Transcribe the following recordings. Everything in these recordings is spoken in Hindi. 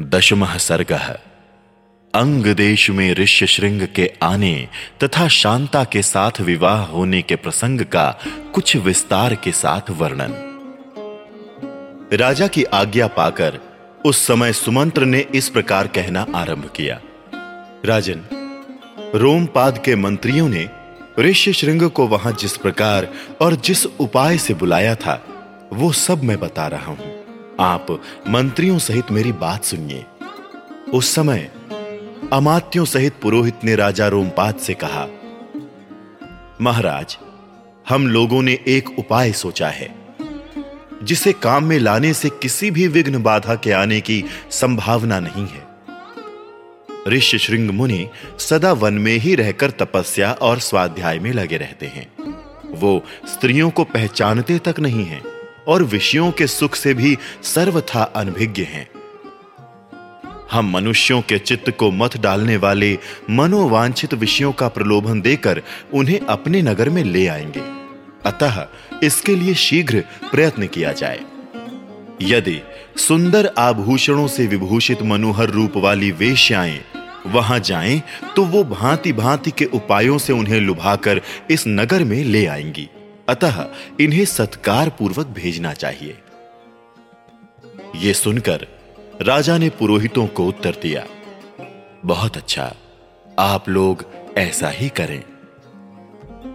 दशमः सर्गः। अंग देश में ऋष्य श्रृंग के आने तथा शांता के साथ विवाह होने के प्रसंग का कुछ विस्तार के साथ वर्णन। राजा की आज्ञा पाकर उस समय सुमंत्र ने इस प्रकार कहना आरंभ किया। राजन रोमपाद के मंत्रियों ने ऋष्य श्रृंग को वहाँ जिस प्रकार और जिस उपाय से बुलाया था, वो सब मैं बता रहा हूँ। आप मंत्रियों सहित मेरी बात सुनिए। उस समय अमात्यों सहित पुरोहित ने राजा रोमपाद से कहा, महाराज, हम लोगों ने एक उपाय सोचा है, जिसे काम में लाने से किसी भी विघ्न बाधा के आने की संभावना नहीं है। ऋषि श्रृंग मुनि सदा वन में ही रहकर तपस्या और स्वाध्याय में लगे रहते हैं। वो स्त्रियों को पहचानते तक नहीं हैं। और विषयों के सुख से भी सर्वथा अनभिज्ञ हैं। हम मनुष्यों के चित्त को मत डालने वाले मनोवांछित विषयों का प्रलोभन देकर उन्हें अपने नगर में ले आएँगे। अतः इसके लिए शीघ्र प्रयत्न किया जाए। यदि सुंदर आभूषणों से विभूषित मनोहर रूप वाली वेश्याएँ वहाँ जाएँ तो वो भांति भांति के उपायों से उन्हें लुभाकर इस नगर में ले आएँगी। अतः इन्हें सत्कार पूर्वक भेजना चाहिए। यह सुनकर राजा ने पुरोहितों को उत्तर दिया, बहुत अच्छा आप लोग ऐसा ही करें।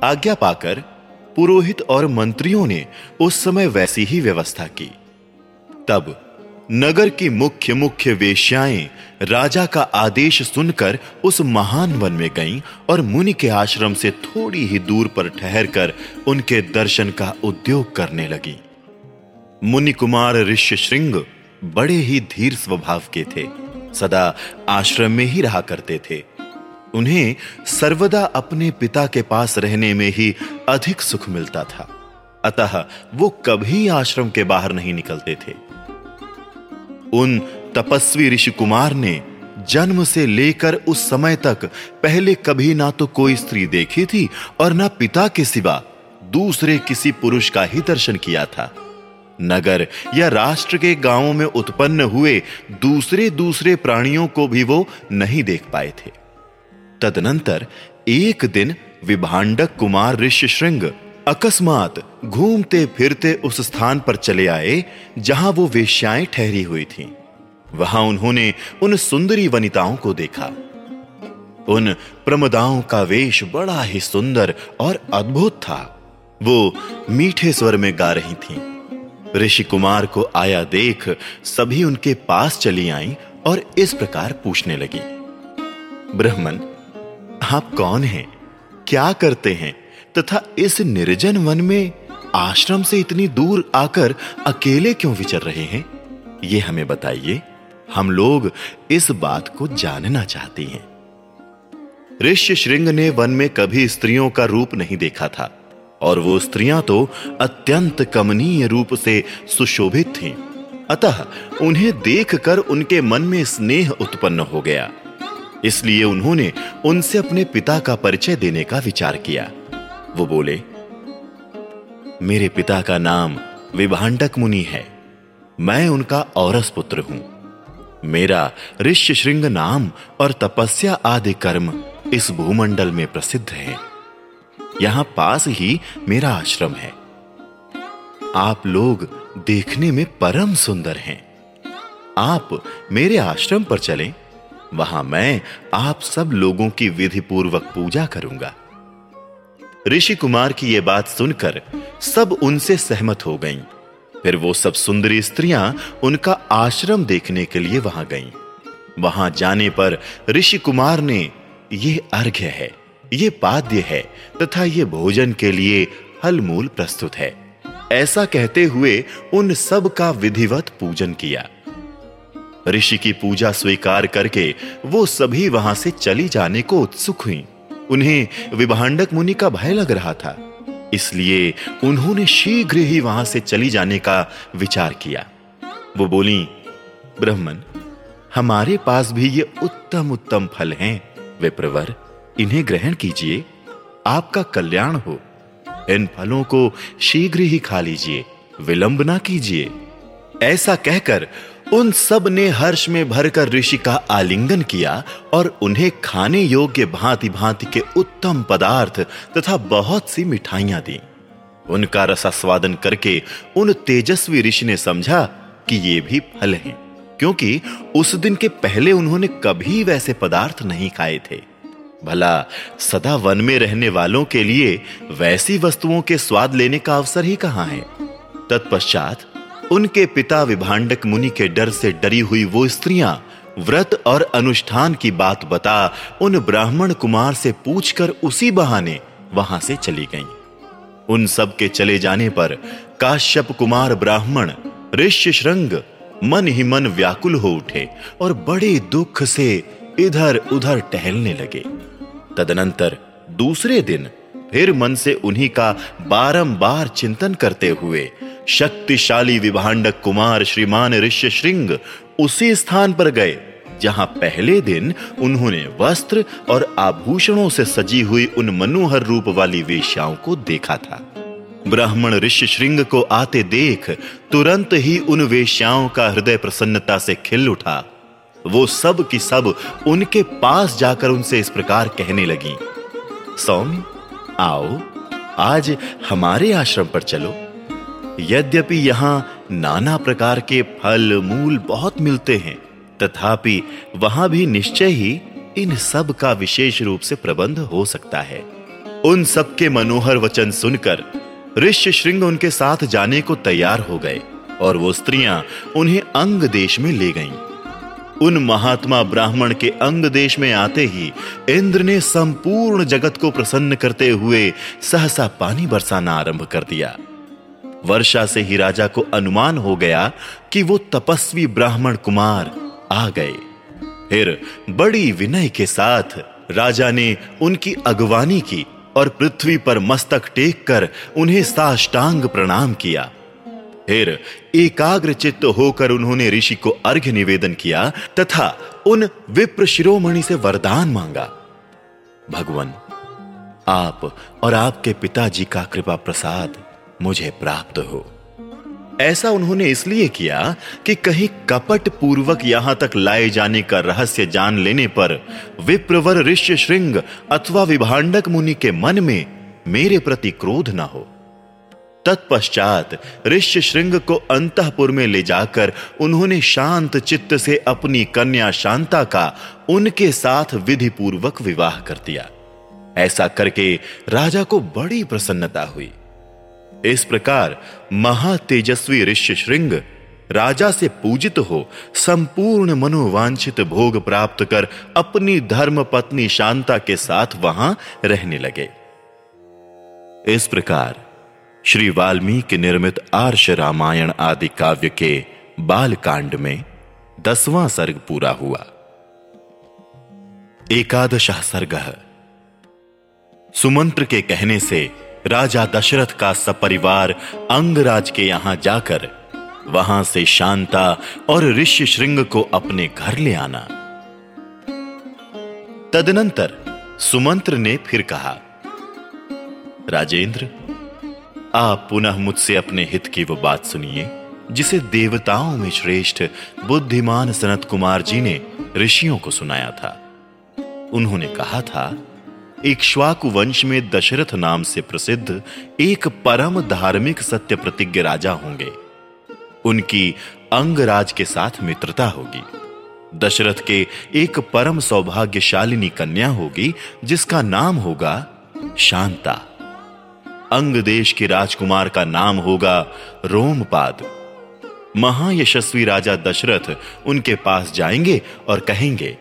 आज्ञा पाकर पुरोहित और मंत्रियों ने उस समय वैसी ही व्यवस्था की। तब नगर की मुख्य मुख्य वेश्याएँ राजा का आदेश सुनकर उस महान वन में गईं और मुनि के आश्रम से थोड़ी ही दूर पर ठहरकर उनके दर्शन का उद्योग करने लगी। मुनि कुमार ऋष्य श्रृंग बड़े ही धीर स्वभाव के थे, सदा आश्रम में ही रहा करते थे। उन्हें सर्वदा अपने पिता के पास रहने में ही अधिक सुख मिलता था, अतः वो कभी आश्रम के बाहर नहीं निकलते थे। उन तपस्वी ऋषि कुमार ने जन्म से लेकर उस समय तक पहले कभी ना तो कोई स्त्री देखी थी और ना पिता के सिवा दूसरे किसी पुरुष का ही दर्शन किया था। नगर या राष्ट्र के गाँवों में उत्पन्न हुए दूसरे दूसरे प्राणियों को भी वो नहीं देख पाए थे। तदनंतर एक दिन विभांडक कुमार ऋषि श्रृंग अकस्मात घूमते फिरते उस स्थान पर चले आए, जहाँ वो वेश्याएँ ठहरी हुई थीं। वहाँ उन्होंने उन सुंदरी वनिताओं को देखा। उन प्रमदाओं का वेश बड़ा ही सुंदर और अद्भुत था। वो मीठे स्वर में गा रही थीं। ऋषि कुमार को आया देख सभी उनके पास चली आईं और इस प्रकार पूछने लगी। ब्रह्मन, आप कौन हैं? क्या करते हैं? तथा इस निर्जन वन में आश्रम से इतनी दूर आकर अकेले क्यों विचर रहे हैं? ये हमें बताइए। हम लोग इस बात को जानना चाहते हैं। ऋष्य श्रृंग ने वन में कभी स्त्रियों का रूप नहीं देखा था, और वो स्त्रियाँ तो अत्यंत कमनीय रूप से सुशोभित थीं। अतः उन्हें देखकर उनके मन में स्नेह उत्पन्न हो गया। इसलिए उन्होंने उनसे अपने पिता का परिचय देने का विचार किया। वो बोले, मेरे पिता का नाम विभांडक मुनि है। मैं उनका औरस पुत्र हूँ। मेरा ऋष्य श्रृंग नाम और तपस्या आदि कर्म इस भूमंडल में प्रसिद्ध है। यहाँ पास ही मेरा आश्रम है। आप लोग देखने में परम सुंदर हैं। आप मेरे आश्रम पर चलें। वहाँ मैं आप सब लोगों की विधि पूर्वक पूजा करूँगा। ऋषि कुमार की यह बात सुनकर सब उनसे सहमत हो गईं। फिर वो सब सुंदरी स्त्रियाँ उनका आश्रम देखने के लिए वहाँ गईं। वहाँ जाने पर ऋषि कुमार ने, ये अर्घ्य है, ये पाद्य है, तथा ये भोजन के लिए फल मूल प्रस्तुत है ऐसा कहते हुए उन सब का विधिवत पूजन किया ऋषि की पूजा स्वीकार करके वो सभी वहाँ से चली जाने को उत्सुक हुई उन्हें विभांडक मुनि का भय लग रहा था। इसलिए उन्होंने शीघ्र ही वहाँ से चली जाने का विचार किया। वो बोली ब्रह्मन हमारे पास भी ये उत्तम उत्तम फल हैं, विप्रवर। इन्हें ग्रहण कीजिए। आपका कल्याण हो। इन फलों को शीघ्र ही खा लीजिए। विलंब ना कीजिए। ऐसा कहकर उन सबने हर्ष में भरकर ऋषि का आलिंगन किया और उन्हें खाने योग्य भांति भांति के उत्तम पदार्थ तथा बहुत सी मिठाइयाँ दी। उनका रसास्वादन करके उन तेजस्वी ऋषि ने समझा कि ये भी फल हैं, क्योंकि उस दिन के पहले उन्होंने कभी वैसे पदार्थ नहीं खाए थे। भला सदा वन में रहने वालों के लिए वैसी वस्तुओं के स्वाद लेने का अवसर ही कहाँ है? तत्पश्चात उनके पिता विभांडक मुनि के डर से डरी हुई वो स्त्रियाँ व्रत और अनुष्ठान की बात बता उन ब्राह्मण कुमार से पूछकर उसी बहाने वहाँ से चली गईं। उन सब के चले जाने पर काश्यप कुमार ब्राह्मण, ऋष्य श्रृंग, मन ही मन व्याकुल हो उठे और बड़े दुख से इधर उधर टहलने लगे तदनंतर दूसरे दिन फिर मन से उन्हीं का बारंबार चिंतन करते हुए शक्तिशाली विभांडक कुमार श्रीमान ऋष्य श्रृंग उसी स्थान पर गए, जहाँ पहले दिन उन्होंने वस्त्र और आभूषणों से सजी हुई उन मनोहर रूप वाली वेश्याओं को देखा था। ब्राह्मण ऋषि श्रृंग को आते देख तुरंत ही उन वेश्याओं का हृदय प्रसन्नता से खिल उठा। वो सब की सब उनके पास जाकर उनसे इस प्रकार कहने लगी, सौम्य, आओ, आज हमारे आश्रम पर चलो। यद्यपि यहाँ नाना प्रकार के फल, मूल बहुत मिलते हैं, तथापि वहाँ भी निश्चय ही इन सब का विशेष रूप से प्रबंध हो सकता है उन सब के मनोहर वचन सुनकर ऋष्य श्रृंग उनके साथ जाने को तैयार हो गए और वो स्त्रियाँ उन्हें अंग देश में ले गईं। उन महात्मा ब्राह्मण के अंग देश में आते ही इंद्र ने संपूर्ण जगत को प्रसन्न करते हुए सहसा पानी बरसाना आरंभ कर दिया वर्षा से ही राजा को अनुमान हो गया कि वो तपस्वी ब्राह्मण कुमार आ गए। फिर बड़ी विनय के साथ राजा ने उनकी अगवानी की और पृथ्वी पर मस्तक टेक कर उन्हें साष्टांग प्रणाम किया। फिर एकाग्र चित्त होकर उन्होंने ऋषि को अर्घ्य निवेदन किया तथा उन विप्र शिरोमणि से वरदान मांगा। भगवान, आप और आपके पिताजी का कृपा प्रसाद मुझे प्राप्त हो। ऐसा उन्होंने इसलिए किया कि कहीं कपट पूर्वक यहाँ तक लाए जाने का रहस्य जान लेने पर विप्रवर ऋष्य श्रृंग अथवा विभांडक मुनि के मन में मेरे प्रति क्रोध न हो। तत्पश्चात ऋष्य श्रृंग को अंतपुर में ले जाकर उन्होंने शांत चित्त से अपनी कन्या शांता का उनके साथ विधि पूर्वक विवाह कर दिया। ऐसा करके राजा को बड़ी प्रसन्नता हुई। इस प्रकार महातेजस्वी ऋष्य श्रृंग राजा से पूजित हो, संपूर्ण मनोवांछित भोग प्राप्त कर अपनी धर्म पत्नी शांता के साथ वहाँ रहने लगे। इस प्रकार श्री वाल्मीकि निर्मित आर्ष रामायण आदि काव्य के बाल कांड में दसवां सर्ग पूरा हुआ। एकादश सर्ग। सुमंत्र के कहने से राजा दशरथ का सपरिवार अंगराज के यहाँ जाकर वहाँ से शांता और ऋषि श्रृंग को अपने घर ले आना। तदनंतर सुमंत्र ने फिर कहा, राजेंद्र, आप पुनः मुझसे अपने हित की वो बात सुनिए, जिसे देवताओं में श्रेष्ठ बुद्धिमान सनत कुमार जी ने ऋषियों को सुनाया था। उन्होंने कहा था इक्ष्वाकु वंश में दशरथ नाम से प्रसिद्ध एक परम धार्मिक सत्य प्रतिज्ञ राजा होंगे। उनकी अंगराज के साथ मित्रता होगी। दशरथ के एक परम सौभाग्यशालिनी कन्या होगी, जिसका नाम होगा शांता। अंग देश के राजकुमार का नाम होगा रोमपाद। महायशस्वी राजा दशरथ उनके पास जाएँगे और कहेंगे,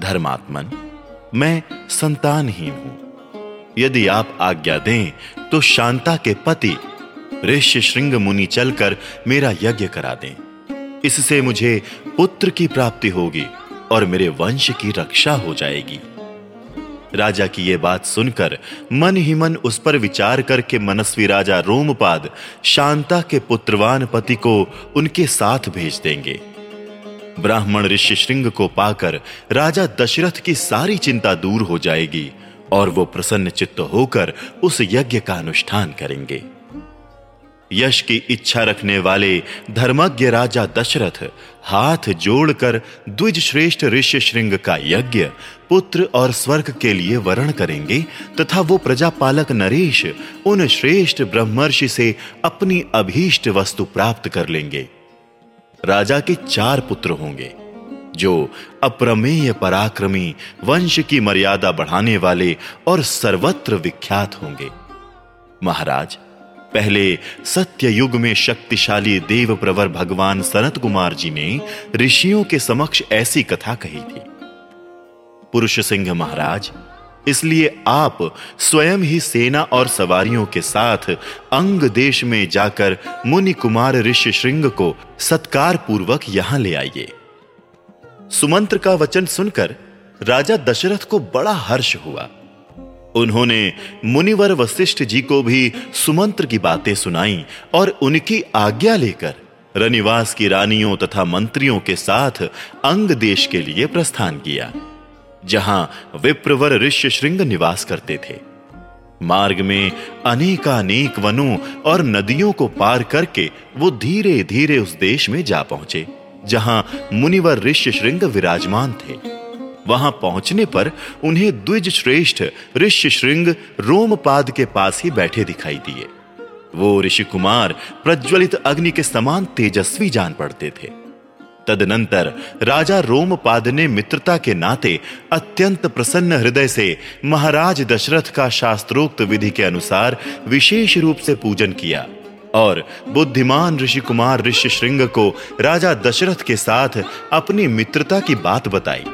धर्मात्मन मैं संतानहीन हूँ। यदि आप आज्ञा दें तो शांता के पति ऋषि श्रृंग मुनि चलकर मेरा यज्ञ करा दें। इससे मुझे पुत्र की प्राप्ति होगी और मेरे वंश की रक्षा हो जाएगी। राजा की यह बात सुनकर मन ही मन उस पर विचार करके मनस्वी राजा रोमपाद शांता के पुत्रवान पति को उनके साथ भेज देंगे। ब्राह्मण ऋषि श्रृंग को पाकर राजा दशरथ की सारी चिंता दूर हो जाएगी और वो प्रसन्न चित्त होकर उस यज्ञ का अनुष्ठान करेंगे। यश की इच्छा रखने वाले धर्मज्ञ राजा दशरथ हाथ जोड़कर द्विज श्रेष्ठ ऋष्य श्रृंग का यज्ञ, पुत्र और स्वर्ग के लिए वर्ण करेंगे तथा वो प्रजापालक नरेश उन श्रेष्ठ ब्रह्मर्षि से अपनी अभीष्ट वस्तु प्राप्त कर लेंगे। राजा के चार पुत्र होंगे, जो अप्रमेय पराक्रमी, वंश की मर्यादा बढ़ाने वाले और सर्वत्र विख्यात होंगे। महाराज, पहले सत्य युग में शक्तिशाली देव प्रवर भगवान सनत कुमार जी ने ऋषियों के समक्ष ऐसी कथा कही थी। पुरुष सिंह महाराज इसलिए आप स्वयं ही सेना और सवारियों के साथ अंग देश में जाकर मुनि कुमार ऋषि श्रृंग को सत्कार पूर्वक यहाँ ले आइए। सुमंत्र का वचन सुनकर राजा दशरथ को बड़ा हर्ष हुआ। उन्होंने मुनिवर वशिष्ठ जी को भी सुमंत्र की बातें सुनाई और उनकी आज्ञा लेकर रनिवास की रानियों तथा मंत्रियों के साथ अंग देश के लिए प्रस्थान किया। जहाँ विप्रवर ऋष्य श्रृंग निवास करते थे। मार्ग में अनेकानेक वनों और नदियों को पार करके वो धीरे धीरे उस देश में जा पहुँचे, जहाँ मुनिवर ऋष्य श्रृंग विराजमान थे। वहाँ पहुँचने पर उन्हें द्विज श्रेष्ठ ऋष्य श्रृंग रोमपाद के पास ही बैठे दिखाई दिए। वो ऋषि कुमार प्रज्वलित अग्नि के समान तेजस्वी जान पड़ते थे। तदनंतर राजा रोमपाद ने मित्रता के नाते अत्यंत प्रसन्न हृदय से महाराज दशरथ का शास्त्रोक्त विधि के अनुसार विशेष रूप से पूजन किया और बुद्धिमान ऋषि कुमार ऋषि श्रृंग को राजा दशरथ के साथ अपनी मित्रता की बात बताई।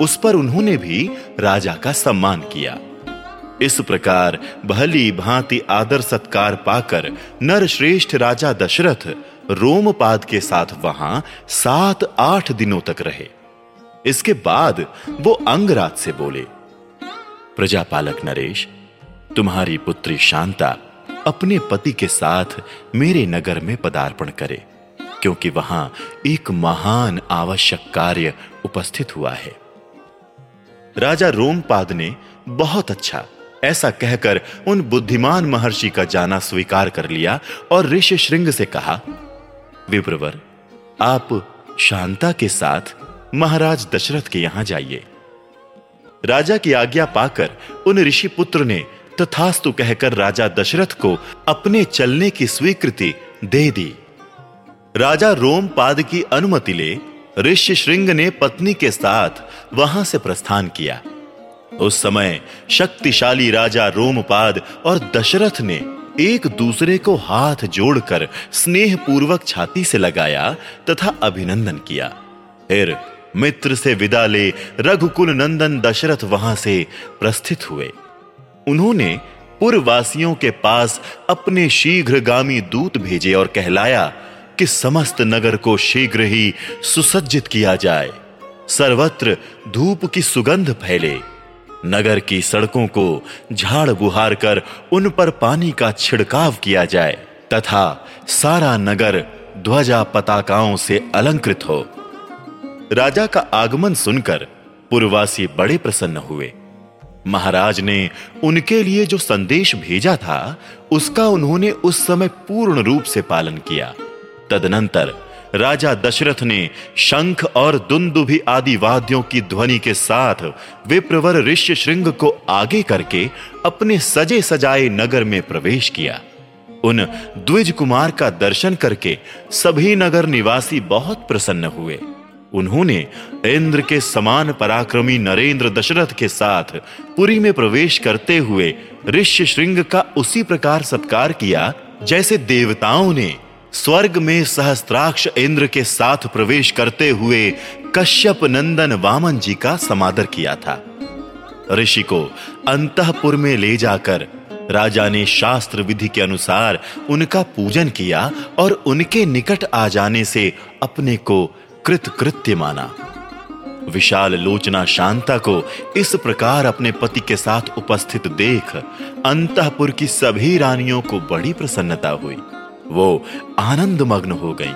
उस पर उन्होंने भी राजा का सम्मान किया। इस प्रकार भली भांति आदर सत्कार पाकर नर श्रेष्ठ राजा दशरथ रोमपाद के साथ वहाँ सात आठ दिनों तक रहे। इसके बाद वो अंगराज से बोले, प्रजापालक नरेश, तुम्हारी पुत्री शांता अपने पति के साथ मेरे नगर में पदार्पण करे, क्योंकि वहाँ एक महान आवश्यक कार्य उपस्थित हुआ है। राजा रोमपाद ने बहुत अच्छा ऐसा कहकर उन बुद्धिमान महर्षि का जाना स्वीकार कर लिया और ऋषि श्रृंग से कहा विप्रवर, आप शांता के साथ महाराज दशरथ के यहाँ जाइए। राजा की आज्ञा पाकर उन ऋषि पुत्र ने तथास्तु कहकर राजा दशरथ को अपने चलने की स्वीकृति दे दी। राजा रोमपाद की अनुमति ले ऋषि श्रृंग ने पत्नी के साथ वहाँ से प्रस्थान किया। उस समय शक्तिशाली राजा रोमपाद और दशरथ ने एक दूसरे को हाथ जोड़कर स्नेह पूर्वक छाती से लगाया तथा अभिनंदन किया। फिर मित्र से विदा ले रघुकुल नंदन दशरथ वहाँ से प्रस्थित हुए। उन्होंने पुरवासियों के पास अपने शीघ्रगामी दूत भेजे और कहलाया कि समस्त नगर को शीघ्र ही सुसज्जित किया जाए। सर्वत्र धूप की सुगंध फैले। नगर की सड़कों को झाड़ बुहार कर उन पर पानी का छिड़काव किया जाए, तथा सारा नगर ध्वजा पताकाओं से अलंकृत हो। राजा का आगमन सुनकर पुरवासी बड़े प्रसन्न हुए। महाराज ने उनके लिए जो संदेश भेजा था, उसका उन्होंने उस समय पूर्ण रूप से पालन किया। तदनंतर राजा दशरथ ने शंख और दुंदुभि आदि वाद्यों की ध्वनि के साथ विप्रवर ऋष्य श्रृंग को आगे करके अपने सजे सजाए नगर में प्रवेश किया। उन द्विज कुमार का दर्शन करके सभी नगर निवासी बहुत प्रसन्न हुए। उन्होंने इंद्र के समान पराक्रमी नरेंद्र दशरथ के साथ पुरी में प्रवेश करते हुए ऋष्य श्रृंग का उसी प्रकार सत्कार किया, जैसे देवताओं ने स्वर्ग में सहस्त्राक्ष इंद्र के साथ प्रवेश करते हुए कश्यप नंदन वामन जी का समादर किया था। ऋषि को अंतपुर में ले जाकर राजा ने शास्त्र विधि के अनुसार उनका पूजन किया और उनके निकट आ जाने से अपने को कृतकृत्य माना। विशाल लोचना शांता को इस प्रकार अपने पति के साथ उपस्थित देख अंतपुर की सभी रानियों को बड़ी प्रसन्नता हुई। वो आनंद मग्न हो गई।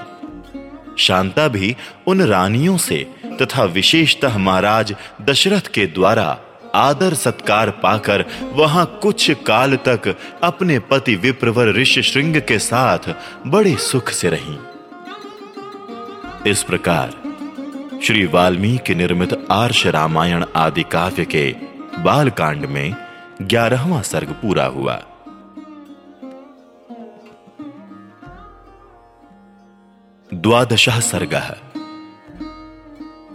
शांता भी उन रानियों से तथा विशेषतः महाराज दशरथ के द्वारा आदर सत्कार पाकर वहाँ कुछ काल तक अपने पति विप्रवर ऋषि श्रृंग के साथ बड़े सुख से रही। इस प्रकार श्री वाल्मीकि निर्मित आर्ष रामायण आदि काव्य के बालकांड में ग्यारहवां सर्ग पूरा हुआ। द्वादश सर्ग।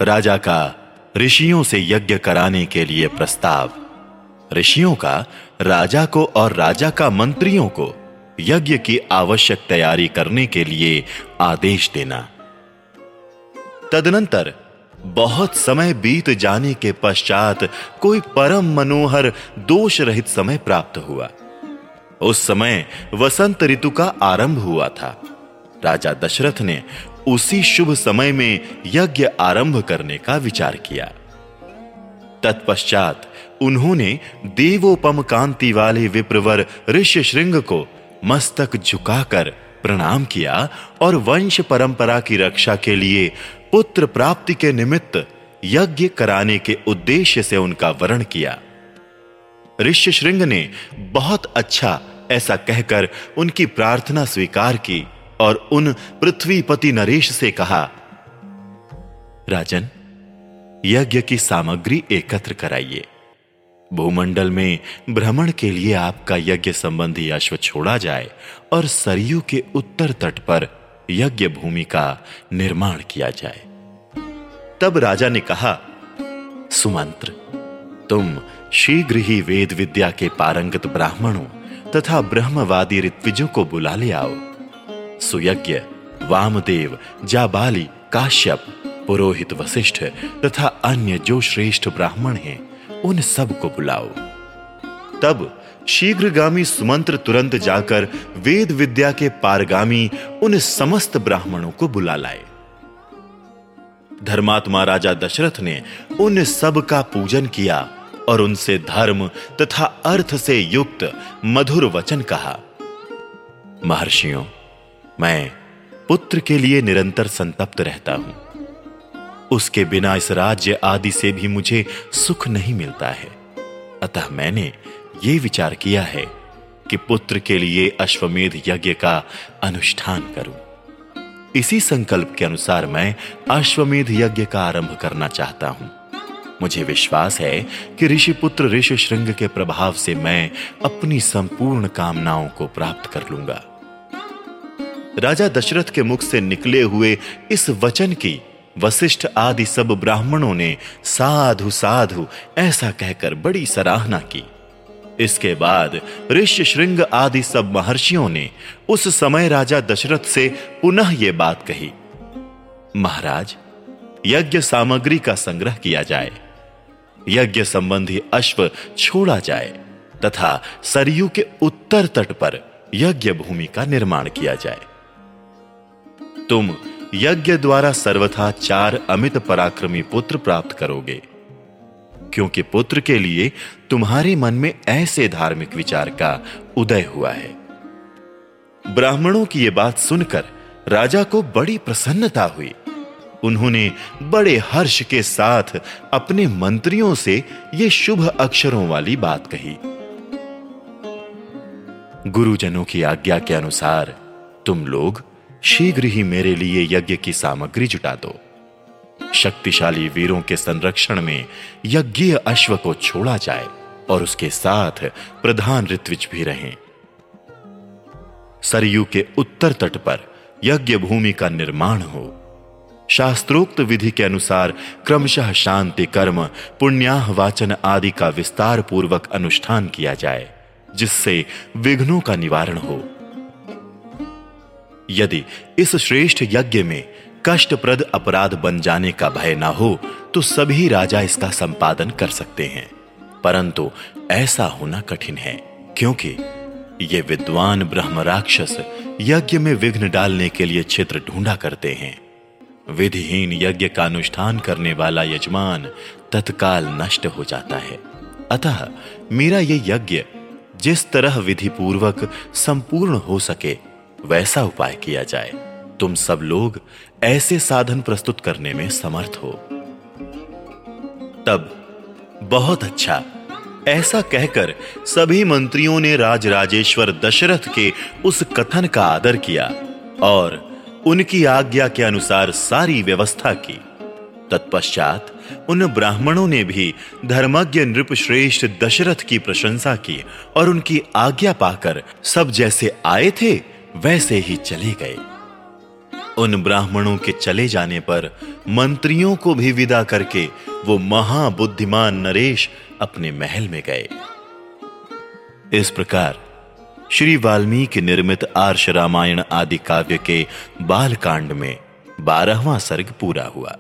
राजा का ऋषियों से यज्ञ कराने के लिए प्रस्ताव। ऋषियों का, राजा को और राजा का मंत्रियों को यज्ञ की आवश्यक तैयारी करने के लिए आदेश देना। तदनंतर बहुत समय बीत जाने के पश्चात कोई परम मनोहर दोष रहित समय प्राप्त हुआ। उस समय वसंत ऋतु का आरंभ हुआ था। राजा दशरथ ने उसी शुभ समय में यज्ञ आरंभ करने का विचार किया। तत्पश्चात उन्होंने देवोपम कांति वाले विप्रवर ऋषि श्रृंग को मस्तक झुकाकर प्रणाम किया और वंश परंपरा की रक्षा के लिए पुत्र प्राप्ति के निमित्त यज्ञ कराने के उद्देश्य से उनका वर्ण किया। ऋषि श्रृंग ने बहुत अच्छा ऐसा कहकर उनकी प्रार्थना स्वीकार की और उन पृथ्वीपति नरेश से कहा, राजन, यज्ञ की सामग्री एकत्र कराइए। भूमंडल में भ्रमण के लिए आपका यज्ञ संबंधी अश्व छोड़ा जाए और सरयू के उत्तर तट पर यज्ञ भूमि का निर्माण किया जाए। तब राजा ने कहा, सुमंत्र, तुम शीघ्र ही वेद विद्या के पारंगत ब्राह्मणों तथा ब्रह्मवादी ऋत्विजों को बुला ले आओ। सुयज्ञ, वामदेव, जाबाली, काश्यप, पुरोहित वशिष्ठ तथा अन्य जो श्रेष्ठ ब्राह्मण हैं, उन सबको बुलाओ। तब शीघ्रगामी सुमंत्र तुरंत जाकर वेद विद्या के पारगामी उन समस्त ब्राह्मणों को बुला लाए। धर्मात्मा राजा दशरथ ने उन सब का पूजन किया और उनसे धर्म तथा अर्थ से युक्त मधुर वचन कहा। महर्षियों मैं पुत्र के लिए निरंतर संतप्त रहता हूँ। उसके बिना इस राज्य आदि से भी मुझे सुख नहीं मिलता है। अतः मैंने ये विचार किया है कि पुत्र के लिए अश्वमेध यज्ञ का अनुष्ठान करूँ। इसी संकल्प के अनुसार मैं अश्वमेध यज्ञ का आरंभ करना चाहता हूँ। मुझे विश्वास है कि ऋषि पुत्र ऋषि श्रृंग के प्रभाव से मैं अपनी संपूर्ण कामनाओं को प्राप्त कर लूँगा। राजा दशरथ के मुख से निकले हुए इस वचन की वशिष्ठ आदि सब ब्राह्मणों ने साधु साधु ऐसा कहकर बड़ी सराहना की। इसके बाद ऋषि श्रृंग आदि सब महर्षियों ने उस समय राजा दशरथ से पुनः ये बात कही। महाराज, यज्ञ सामग्री का संग्रह किया जाए। यज्ञ संबंधी अश्व छोड़ा जाए तथा सरयू के उत्तर तट पर यज्ञ भूमि का निर्माण किया जाए। तुम यज्ञ द्वारा सर्वथा चार अमित पराक्रमी पुत्र प्राप्त करोगे। क्योंकि पुत्र के लिए तुम्हारे मन में ऐसे धार्मिक विचार का उदय हुआ है। ब्राह्मणों की यह बात सुनकर राजा को बड़ी प्रसन्नता हुई। उन्होंने बड़े हर्ष के साथ अपने मंत्रियों से यह शुभ अक्षरों वाली बात कही। गुरुजनों की आज्ञा के अनुसार तुम लोग शीघ्र ही मेरे लिए यज्ञ की सामग्री जुटा दो। शक्तिशाली वीरों के संरक्षण में यज्ञीय अश्व को छोड़ा जाए और उसके साथ प्रधान ऋत्विज भी रहें। सरयू के उत्तर तट पर यज्ञ भूमि का निर्माण हो। शास्त्रोक्त विधि के अनुसार क्रमशः शांति, कर्म, पुण्याह, वाचन आदि का विस्तार पूर्वक अनुष्ठान किया जाए, जिससे विघ्नों का निवारण हो। यदि इस श्रेष्ठ यज्ञ में कष्टप्रद अपराध बन जाने का भय ना हो तो सभी राजा इसका संपादन कर सकते हैं। परंतु ऐसा होना कठिन है, क्योंकि ये विद्वान ब्रह्म राक्षस यज्ञ में विघ्न डालने के लिए क्षेत्र ढूंढा करते हैं। विधिहीन यज्ञ का अनुष्ठान करने वाला यजमान तत्काल नष्ट हो जाता है। अतः मेरा यह यज्ञ जिस तरह विधि पूर्वक संपूर्ण हो सके वैसा उपाय किया जाए। तुम सब लोग ऐसे साधन प्रस्तुत करने में समर्थ हो। तब, बहुत अच्छा। ऐसा कहकर सभी मंत्रियों ने राज राजेश्वर दशरथ के उस कथन का आदर किया और उनकी आज्ञा के अनुसार सारी व्यवस्था की। तत्पश्चात उन ब्राह्मणों ने भी धर्मज्ञ नृप श्रेष्ठ दशरथ की प्रशंसा की और उनकी आज्ञा पाकर सब जैसे आए थे वैसे ही चले गए। उन ब्राह्मणों के चले जाने पर मंत्रियों को भी विदा करके वो महाबुद्धिमान नरेश अपने महल में गए। इस प्रकार श्री वाल्मीकि निर्मित आर्ष रामायण आदि काव्य के बाल कांड में बारहवां सर्ग पूरा हुआ।